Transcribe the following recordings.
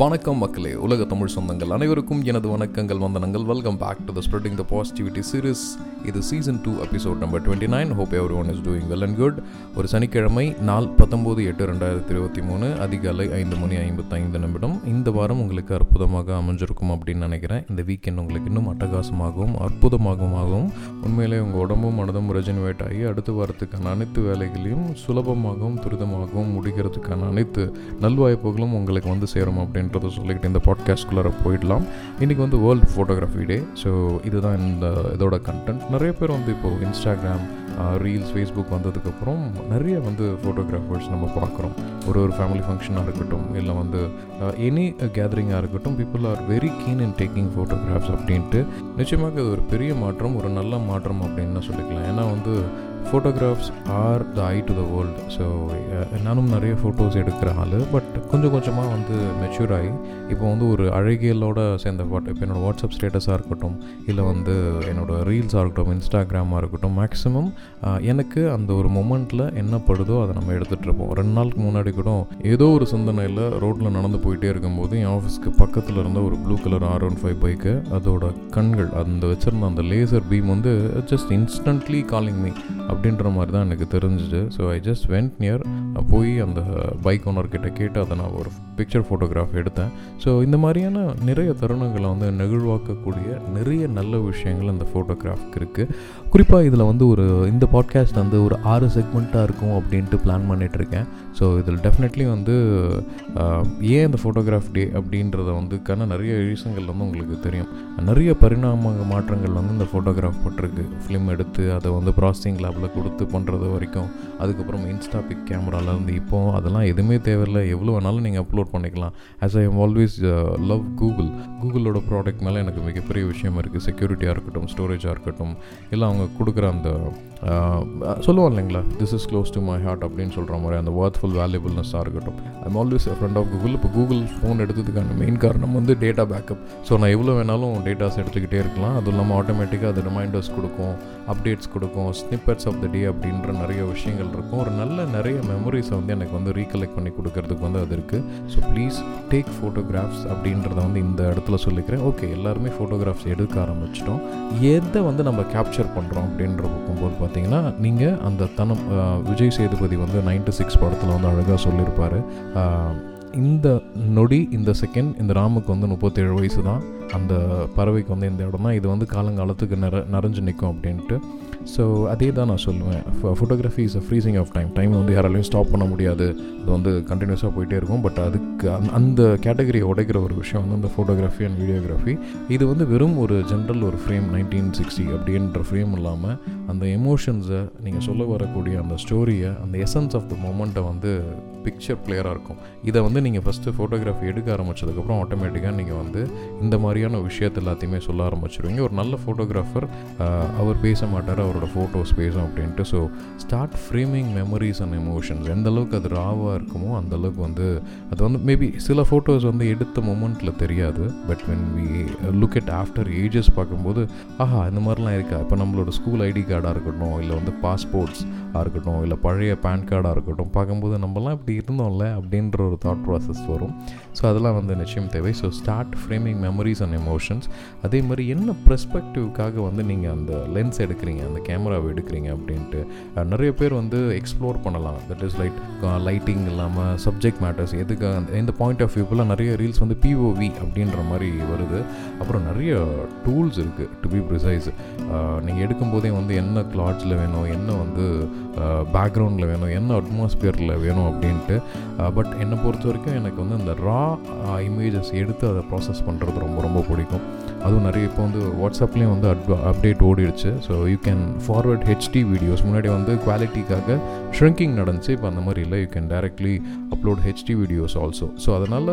வணக்கம் மக்களே உலக தமிழ் சொந்தங்கள் அனைவருக்கும் எனது வணக்கங்கள் வந்தனங்கள். Welcome back to the spreading the positivity series இது season two episode number twenty nine hope everyone is doing well and good ஒரு சனிக்கிழமை நாள் பத்தொம்போது எட்டு ரெண்டாயிரத்தி இருபத்தி மூணு அதிகாலை ஐந்து மணி ஐம்பத்தைந்து நிமிடம். இந்த வாரம் உங்களுக்கு அற்புதமாக அமைஞ்சிருக்கும் அப்படின்னு நினைக்கிறேன். இந்த வீக்கெண்ட் உங்களுக்கு இன்னும் அட்டகாசமாகவும் அற்புதமாகவும் உண்மையிலே உங்கள் உடம்பும் மனதும் ரெஜினுவேட் ஆகி அடுத்த வாரத்துக்கான அனைத்து வேலைகளையும் சுலபமாகவும் துரிதமாகவும் முடிக்கிறதுக்கான அனைத்து நல்வாய்ப்புகளும் உங்களுக்கு வந்து சேரும் அப்படின்னு அப்படின்றத சொல்லிக்கிட்டு இந்த பாட்காஸ்ட்குள்ளார போயிடலாம். இன்றைக்கி வந்து வேர்ல்டு ஃபோட்டோகிராஃபி டே ஸோ இதுதான் இந்த இதோட கண்டென்ட் நிறைய பேர் வந்து இப்போது இன்ஸ்டாகிராம் ரீல்ஸ் ஃபேஸ்புக் வந்ததுக்கப்புறம் நிறைய வந்து ஃபோட்டோகிராஃபர்ஸ் நம்ம பார்க்குறோம். ஒரு ஒரு ஃபேமிலி ஃபங்க்ஷனாக இருக்கட்டும் இல்லை வந்து எனி கேதரிங்காக இருக்கட்டும் people are very keen in taking photographs அப்படின்ட்டு நிச்சயமாக இது ஒரு பெரிய மாற்றம் ஒரு நல்ல மாற்றம் அப்படின்னு சொல்லிக்கலாம். ஏன்னா வந்து photographs are the eye to the world so நானும் நிறைய ஃபோட்டோஸ் எடுக்கிற ஆள். பட் கொஞ்சம் கொஞ்சமாக வந்து மெச்சூர் ஆகி இப்போ வந்து ஒரு அழகியலோட சேர்ந்த ஃபோட்டோ இப்போ என்னோடய வாட்ஸ்அப் ஸ்டேட்டஸாக இருக்கட்டும் இல்லை வந்து என்னோடய ரீல்ஸாக இருக்கட்டும் இன்ஸ்டாகிராமாக இருக்கட்டும் மேக்ஸிமம் எனக்கு அந்த ஒரு மொமெண்ட்டில் என்ன படுதோ அதை நம்ம எடுத்துகிட்டு இருப்போம். ரெண்டு நாளுக்கு முன்னாடி கூட ஏதோ ஒரு சிந்தனையில் ரோட்டில் நடந்து போயிட்டே இருக்கும்போது என் ஆஃபீஸ்க்கு பக்கத்தில் இருந்த ஒரு blue colour R one five bike அதோட கண்கள் அந்த வச்சுருந்த அந்த லேசர் பீம் வந்து ஜஸ்ட் இன்ஸ்டன்ட்லி காலிங் மீ அப்படின்ற மாதிரி தான் எனக்கு தெரிஞ்சுது. So I just went near போய் அந்த பைக் ஓனர்கிட்ட கேட்டு அதை நான் ஒரு பிக்சர் ஃபோட்டோகிராஃப் எடுத்தேன். ஸோ இந்த மாதிரியான நிறைய தருணங்களை வந்து நெகிழ்வாக்கக்கூடிய நிறைய நல்ல விஷயங்கள் அந்த ஃபோட்டோகிராஃப்க்கு இருக்குது குறிப்பாக இதில் வந்து ஒரு இந்த பாட்காஸ்ட் வந்து ஒரு ஆறு செக்மெண்ட்டாக இருக்கும் அப்படின்ட்டு பிளான் பண்ணிகிட்ருக்கேன் ஸோ இதில் டெஃபினெட்லி வந்து ஏன் இந்த ஃபோட்டோகிராஃப் டே அப்படின்றத வந்துக்கான நிறைய ரீசன்கள் வந்து உங்களுக்கு தெரியும். நிறைய பரிணாம மாற்றங்கள் வந்து இந்த ஃபோட்டோகிராஃப் போட்டிருக்கு. ஃபிலிம் எடுத்து அதை வந்து ப்ராசஸிங் லேபில் கொடுத்து பண்ணுறது வரைக்கும். அதுக்கப்புறம் இன்ஸ்டாபிக் கேமராலேருந்து இப்போ அதெல்லாம் எதுவுமே தேவையில்லை. எவ்வளோ வேணாலும் நீங்கள் அப்லோட் பண்ணிக்கலாம். As I am always love Google கூகுளோட product மேலே எனக்கு மிகப்பெரிய விஷயம் இருக்குது செக்யூரிட்டியாக இருக்கட்டும் ஸ்டோரேஜாக இருக்கட்டும். இல்லை அவங்க கொடுக்குற அந்த சொல்லுவோம் இல்லைங்களா? This is close to my heart அப்படின்னு சொல்கிற மாதிரி அந்த ஒர்த்ஃபுல் வேல்யூபிள்னஸாக இருக்கட்டும். I'm always friend of Google இப்போ கூகுள் ஃபோன் எடுத்ததுக்கான மெயின் காரணம் வந்து டேட்டா பேக்கப் ஸோ நான் எவ்வளோ வேணாலும் டேட்டாஸ் எடுத்துக்கிட்டே இருக்கலாம். அதுவும் இல்லாமல் ஆட்டோமேட்டிக்காக அது ரிமைண்டர்ஸ் கொடுக்கும் அப்டேட்ஸ் கொடுக்கும் ஸ்னிப்பர்ஸ் ஆஃப் த டே அப்படின்ற நிறைய விஷயங்கள் இருக்கும். ஒரு நல்ல நிறைய மெமரிஸை வந்து எனக்கு வந்து ரீகலெக்ட் பண்ணி கொடுக்கறதுக்கு வந்து அது இருக்குது ஸோ ப்ளீஸ் டேக் ஃபோட்டோகிராஃப்ஸ் அப்படின்றத வந்து இந்த இடத்துல சொல்லிக்கிறேன். ஓகே எல்லாருமே ஃபோட்டோகிராஃப்ஸ் எடுக்க ஆரம்பிச்சிட்டோம். எதை வந்து நம்ம கேப்சர் பண்ணுறோம் அப்படின்ற போது பார்த்தீங்கன்னா நீங்கள் அந்த தனம் விஜய் சேதுபதி வந்து நைன்டி சிக்ஸ் படத்தில் வந்து அழகாக சொல்லியிருப்பார். இந்த நொடி இந்த செகண்ட் இந்த ராமுக்கு வந்து முப்பத்தேழு வயசு தான். அந்த பறவைக்கு வந்து இந்த இடம் தான். இது வந்து காலங்காலத்துக்கு நிற நிறைஞ்சு நிற்கும் அப்படின்ட்டு. ஸோ அதே தான் நான் சொல்லுவேன். Photography is a freezing of time time வந்து யாராலையும் ஸ்டாப் பண்ண முடியாது. இது வந்து கண்டினியூஸாக போயிட்டே இருக்கும். பட் அதுக்கு அந்த கேட்டகரியை உடைக்கிற ஒரு விஷயம் வந்து அந்த ஃபோட்டோகிராஃபி அண்ட் வீடியோகிராஃபி இது வந்து வெறும் ஒரு ஜென்ரல் ஒரு ஃப்ரேம் நைன்டீன் சிக்ஸ்டி அப்படின்ற ஃப்ரேம் இல்லாமல் அந்த எமோஷன்ஸை நீங்கள் சொல்ல வரக்கூடிய அந்த ஸ்டோரியை அந்த எசன்ஸ் ஆஃப் த மூமெண்ட்டை வந்து பிக்சர் கிளியராக இருக்கும். இதை வந்து நீங்கள் ஃபஸ்ட்டு ஃபோட்டோகிராஃபி எடுக்க ஆரம்பித்ததுக்கப்புறம் ஆட்டோமேட்டிக்காக நீங்கள் வந்து இந்த மாதிரியான விஷயத்தை எல்லாத்தையுமே சொல்ல ஆரம்பிச்சிருவீங்க. ஒரு நல்ல ஃபோட்டோகிராஃபர் அவர் பேச மாட்டார் அவரோட ஃபோட்டோஸ் பேசும் அப்படின்ட்டு so start framing memories and emotions எந்த அளவுக்கு அது ராவாக இருக்குமோ அந்த அளவுக்கு வந்து அது வந்து மேபி சில ஃபோட்டோஸ் வந்து எடுத்த மொமெண்ட்டில் தெரியாது but when we look at after ages பார்க்கும்போது ஆஹா இந்த மாதிரிலாம் இருக்கா? இப்போ நம்மளோட ஸ்கூல் ஐடி கார்டாக இருக்கட்டும் இல்லை வந்து பாஸ்போர்ட்ஸாக இருக்கட்டும் இல்லை பழைய பேன் கார்டாக இருக்கட்டும் பார்க்கும்போது நம்மலாம் இப்படி இருந்தோம்ல அப்படின்ற ஒரு தாட் ப்ராசஸ் வரும். ஸோ அதெல்லாம் வந்து நிச்சயம் தேவை. So start framing memories and emotions அதே மாதிரி என்ன ப்ரெஸ்பெக்டிவ்க்காக வந்து நீங்கள் அந்த லென்ஸ் எடுக்கிறீங்க? அந்த கேமராவை எடுக்கிறீங்க அப்படின்ட்டு நிறைய பேர் வந்து எக்ஸ்ப்ளோர் பண்ணலாம். தட் இஸ் லைட் லைட்டிங் இல்லாமல் சப்ஜெக்ட் மேட்டர்ஸ் எதுக்கு அந்த இந்த பாயிண்ட் ஆஃப் வியூப்பெல்லாம் நிறைய ரீல்ஸ் வந்து பிஓவி அப்படின்ற மாதிரி வருது. அப்புறம் நிறைய டூல்ஸ் இருக்குது டு பி ப்ரிசைஸ் நீங்கள் எடுக்கும்போதே வந்து என்ன கிளாட்ஸில் வேணும் என்ன வந்து பேக்ரவுண்டில் வேணும் என்ன அட்மாஸ்பியரில் வேணும் அப்படின்ட்டு பட் என்னை பொறுத்த வரைக்கும் எனக்கு வந்து அந்த ரா இமேஜஸ் எடுத்து அதை ப்ராசஸ் பண்ணுறது ரொம்ப ரொம்ப பிடிக்கும். அதுவும் நிறைய இப்போ வந்து வாட்ஸ்அப்லேயும் வந்து அட்வா அப்டேட் ஓடிடுச்சு. So you can forward HD videos முன்னாடி வந்து குவாலிட்டிக்காக ஷ்ரிங்கிங் நடந்துச்சு. இப்போ அந்த மாதிரி இல்லை. You can directly upload HD videos also so அதனால்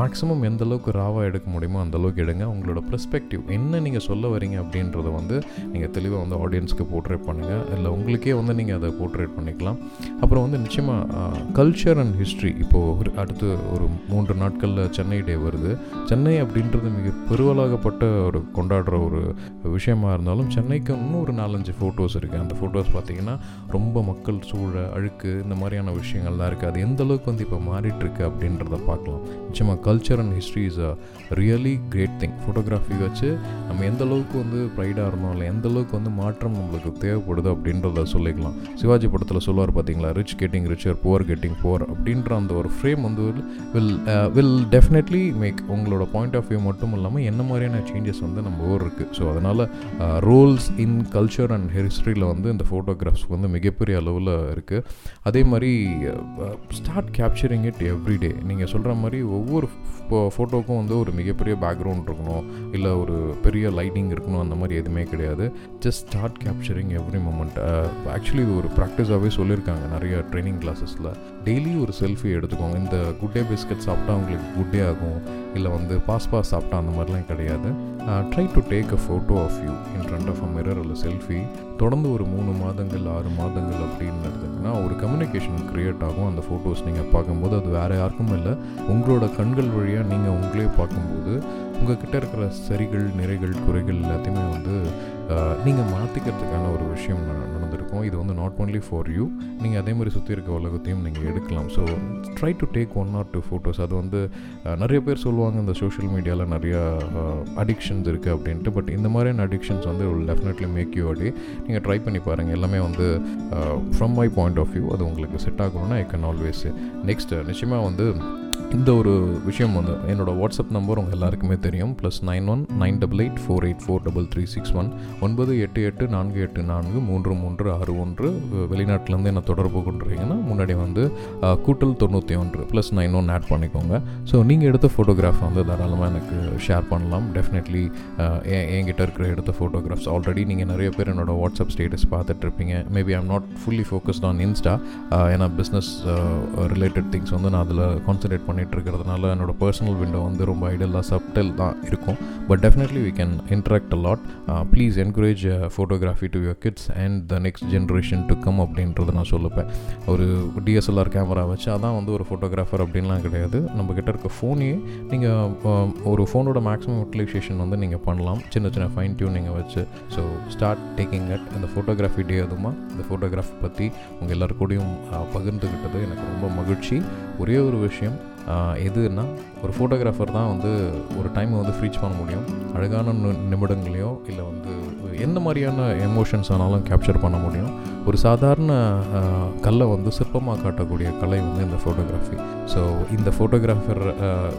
மேக்ஸிமம் எந்த அளவுக்கு ராவாக எடுக்க முடியுமோ அந்தளவுக்கு எடுங்க. உங்களோட ப்ரெஸ்பெக்டிவ் என்ன நீங்கள் சொல்ல வரீங்க அப்படின்றத வந்து நீங்கள் தெளிவாக வந்து ஆடியன்ஸ்க்கு போர்ட்ரேட் பண்ணுங்கள் இல்லை உங்களுக்கே வந்து நீங்கள் அதை போர்ட்ரேட் பண்ணிக்கலாம். அப்புறம் வந்து நிச்சயமாக கல்ச்சர் அண்ட் ஹிஸ்ட்ரி இப்போது அடுத்து ஒரு மூன்று நாட்களில் சென்னை டே வருது. சென்னை அப்படின்றது மிக பெருவலாக ஏகப்பட்ட ஒரு கொண்டாடுற ஒரு விஷயமா இருந்தாலும் சென்னைக்கு இன்னும் ஒரு நாலஞ்சு ஃபோட்டோஸ் இருக்குது அந்த ஃபோட்டோஸ் பார்த்திங்கன்னா ரொம்ப மக்கள் சூழ அழுக்கு இந்த மாதிரியான விஷயங்கள்லாம் இருக்குது அது எந்த அளவுக்கு வந்து இப்போ மாறிட்டுருக்கு அப்படின்றத பார்க்கலாம். நிச்சயமாக culture and history is a really great thing photography வச்சு நம்ம எந்த அளவுக்கு வந்து ப்ரைடாக இருந்தோம் இல்லை எந்த அளவுக்கு வந்து மாற்றம் நம்மளுக்கு தேவைப்படுது அப்படின்றத சொல்லிக்கலாம். சிவாஜி படத்தில் சொல்லுவார் பார்த்தீங்களா rich getting richer poor getting poor அப்படின்ற அந்த ஒரு ஃப்ரேம் வந்து வில் வில் டெஃபினெட்லி மேக் உங்களோட பாயிண்ட் ஆஃப் வியூ மட்டும் இல்லாமல் என்ன மாதிரி மாதிரியான சேஞ்சஸ் வந்து நம்ம ஊர் இருக்குது ஸோ அதனால் ரோல்ஸ் இன் கல்ச்சர் அண்ட் ஹிஸ்ட்ரியில் வந்து இந்த ஃபோட்டோகிராஃப்ஸ் வந்து மிகப்பெரிய அளவில் இருக்குது அதே மாதிரி start capturing it every day நீங்கள் சொல்கிற மாதிரி ஒவ்வொரு ஃபோட்டோக்கும் வந்து ஒரு மிகப்பெரிய பேக்ரவுண்ட் இருக்கணும். இல்லை ஒரு பெரிய லைட்டிங் இருக்கணும். அந்த மாதிரி எதுவுமே கிடையாது. Just start capturing every moment actually இது ஒரு ப்ராக்டிஸாகவே சொல்லியிருக்காங்க நிறைய ட்ரைனிங் கிளாஸஸில் டெய்லி ஒரு செல்ஃபி எடுத்துக்கோங்க. இந்த குட் டே பிஸ்கட் சாப்பிட்டா உங்களுக்கு குட் டே ஆகும். இல்லை வந்து பாஸ் பாஸ் சாப்பிட்டா அந்த மாதிரிலாம் கிடையாது. Try to take a photo of you in front of a mirror அல்ல செல்ஃபி தொடர்ந்து ஒரு மூணு மாதங்கள் ஆறு மாதங்கள் அப்படின்னு இருந்ததுன்னா ஒரு கம்யூனிகேஷன் க்ரியேட் ஆகும். அந்த ஃபோட்டோஸ் நீங்கள் பார்க்கும்போது அது வேறு யாருக்கும் இல்லை. உங்களோட கண்கள் வழியாக நீங்கள் உங்களே பார்க்கும்போது உங்ககிட்ட இருக்கிற சரிகள் நிறைகள் குறைகள் எல்லாத்தையுமே வந்து நீங்கள் மாற்றிக்கிறதுக்கான ஒரு விஷயம் இருக்கும் இது வந்து நாட் ஓன்லி ஃபார் யூ நீங்கள் அதே மாதிரி சுற்றி இருக்க உலகத்தையும் நீங்கள் எடுக்கலாம். So try to take one or two photos அது வந்து நிறைய பேர் சொல்லுவாங்க இந்த சோஷியல் மீடியாவில் நிறையா அடிக்ஷன்ஸ் இருக்குது அப்படின்ட்டு. பட் இந்த மாதிரியான அடிக்ஷன்ஸ் வந்து டெஃபினெட்லி மேக் யூ அடி நீங்கள் ட்ரை பண்ணி பாருங்கள் எல்லாமே வந்து from my point of view அது உங்களுக்கு செட் ஆகணும்னா ஐ கேன் ஆல்வேஸ் நெக்ஸ்ட் நிச்சயமாக வந்து இந்த ஒரு விஷயம் வந்து என்னோடய வாட்ஸ்அப் நம்பர் உங்கள் எல்லாருக்குமே தெரியும். Plus nine one nine double eight four eight four double three six one ஒன்பது எட்டு எட்டு நான்கு எட்டு நான்கு மூன்று மூன்று ஆறு ஒன்று. வெளிநாட்டிலேருந்து என்ன தொடர்பு கொண்டுறீங்கன்னா முன்னாடி வந்து கூட்டல் தொண்ணூற்றி ஒன்று. ப்ளஸ் நைன் ஒன் ஆட் பண்ணிக்கோங்க. ஸோ நீங்கள் எடுத்த ஃபோட்டோகிராஃப் வந்து தாராளமாக எனக்கு ஷேர் பண்ணலாம். டெஃபினெட்லி என்கிட்ட இருக்கிற எடுத்த ஃபோட்டோகிராஃப்ஸ் ஆல்ரெடி நீங்கள் நிறைய பேர் என்னோட WhatsApp status பார்த்துட்ருப்பீங்க maybe I'm not fully focused on Insta ஏன்னா பிஸ்னஸ் ரிலேட்டட் திங்ஸ் வந்து நான் அதில் கான்சன்ட்ரேட் பண்ணி பண்ணிகிட்ருக்கிறதுனால இருக்கிறதுனால என்னோட பர்சனல் விண்டோ வந்து ரொம்ப ஐடியலாக சப்டல் தான் இருக்கும். But definitely we can interact a lot please encourage photography to your kids and the next generation to come அப்படின்றத நான் சொல்லுப்பேன் ஒரு டிஎஸ்எல்ஆர் கேமரா வச்சு அதான் வந்து ஒரு ஃபோட்டோகிராஃபர் அப்படின்லாம் கிடையாது. நம்ம இருக்க ஃபோனையே நீங்கள் um, ஒரு ஃபோனோட மேக்ஸிமம் யூட்டிலைசேஷன் வந்து நீங்கள் பண்ணலாம். சின்ன சின்ன ஃபைன் டியூனிங்கை நீங்கள் வச்சு. ஸோ ஸ்டார்ட் டேக்கிங் அட் இந்த ஃபோட்டோகிராஃபி டே அதுமா இந்த ஃபோட்டோகிராஃபி பற்றி உங்கள் எல்லாருக்கூடையும் uh, பகிர்ந்துக்கிட்டது எனக்கு ரொம்ப மகிழ்ச்சி. ஒரே ஒரு விஷயம் எதுன்னா ஒரு ஃபோட்டோகிராஃபர் தான் வந்து ஒரு டைமை வந்து ஃப்ரீச் பண்ண முடியும். அழகான நிமிடங்களையோ இல்லை வந்து எந்த மாதிரியான எமோஷன்ஸ் ஆனாலும் கேப்சர் பண்ண முடியும். ஒரு சாதாரண கல்லை வந்து சிற்பமாக காட்டக்கூடிய கலை வந்து இந்த ஃபோட்டோகிராஃபி ஸோ இந்த ஃபோட்டோகிராஃபர்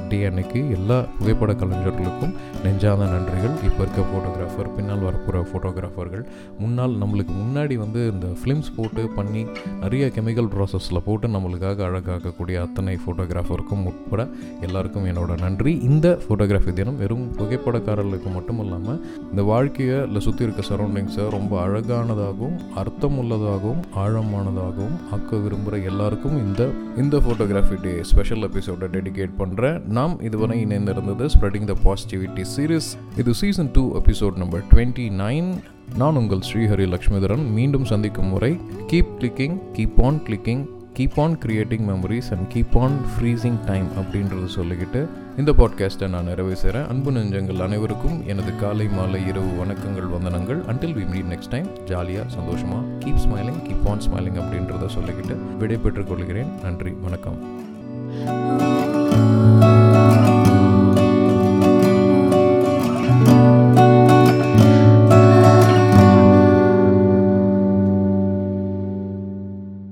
டே அன்னைக்கு எல்லா புகைப்பட கலைஞர்களுக்கும் நெஞ்சாத நன்றிகள். இப்போ இருக்க ஃபோட்டோகிராஃபர் பின்னால் வரப்போகிற ஃபோட்டோகிராஃபர்கள் முன்னால் நம்மளுக்கு முன்னாடி வந்து இந்த ஃபிலிம்ஸ் போட்டு பண்ணி நிறைய கெமிக்கல் ப்ராசஸில் போட்டு நம்மளுக்காக அழகாக்கக்கூடிய அத்தனை ஃபோட்டோகிராஃபருக்கும் உட்பட எல்லாருக்கும் என்னோட நன்றி. இந்த ஃபோட்டோகிராஃபி தினம் வெறும் புகைப்படக்காரர்களுக்கு மட்டும் இல்லாமல் இந்த வாழ்க்கையை இல்லை சுற்றி இருக்க சரௌண்டிங்ஸை ரொம்ப அழகானதாகவும் அர்த்தம் உள்ளதாகவும் ஆழமானதாகவும் ஆக்க விரும்புகிற எல்லாருக்கும் இந்த இந்த ஃபோட்டோகிராஃபி டே ஸ்பெஷல் எபிசோடை டெடிகேட் பண்ணுறேன் நாம் இதுவரை இணைந்திருந்தது ஸ்ப்ரெடிங் த பாசிட்டிவிட்டி சீரீஸ் இது season two episode number twenty nine நான் உங்கள் ஸ்ரீஹரி லக்ஷ்மிதரன். மீண்டும் சந்திக்கும் முறை. Keep clicking keep on clicking keep on creating memories and keep on freezing time அப்படின்றத சொல்லிக்கிட்டு இந்த பாட்காஸ்ட்டை நான் நிறைவு செய்கிறேன் அன்பு நெஞ்சங்கள் அனைவருக்கும் எனது காலை மாலை இரவு வணக்கங்கள் வந்தனங்கள். Until we meet next time ஜாலியாக சந்தோஷமாக keep smiling keep on smiling அப்படின்றத சொல்லிக்கிட்டு விடைபெற்றுக் கொள்கிறேன். நன்றி வணக்கம்.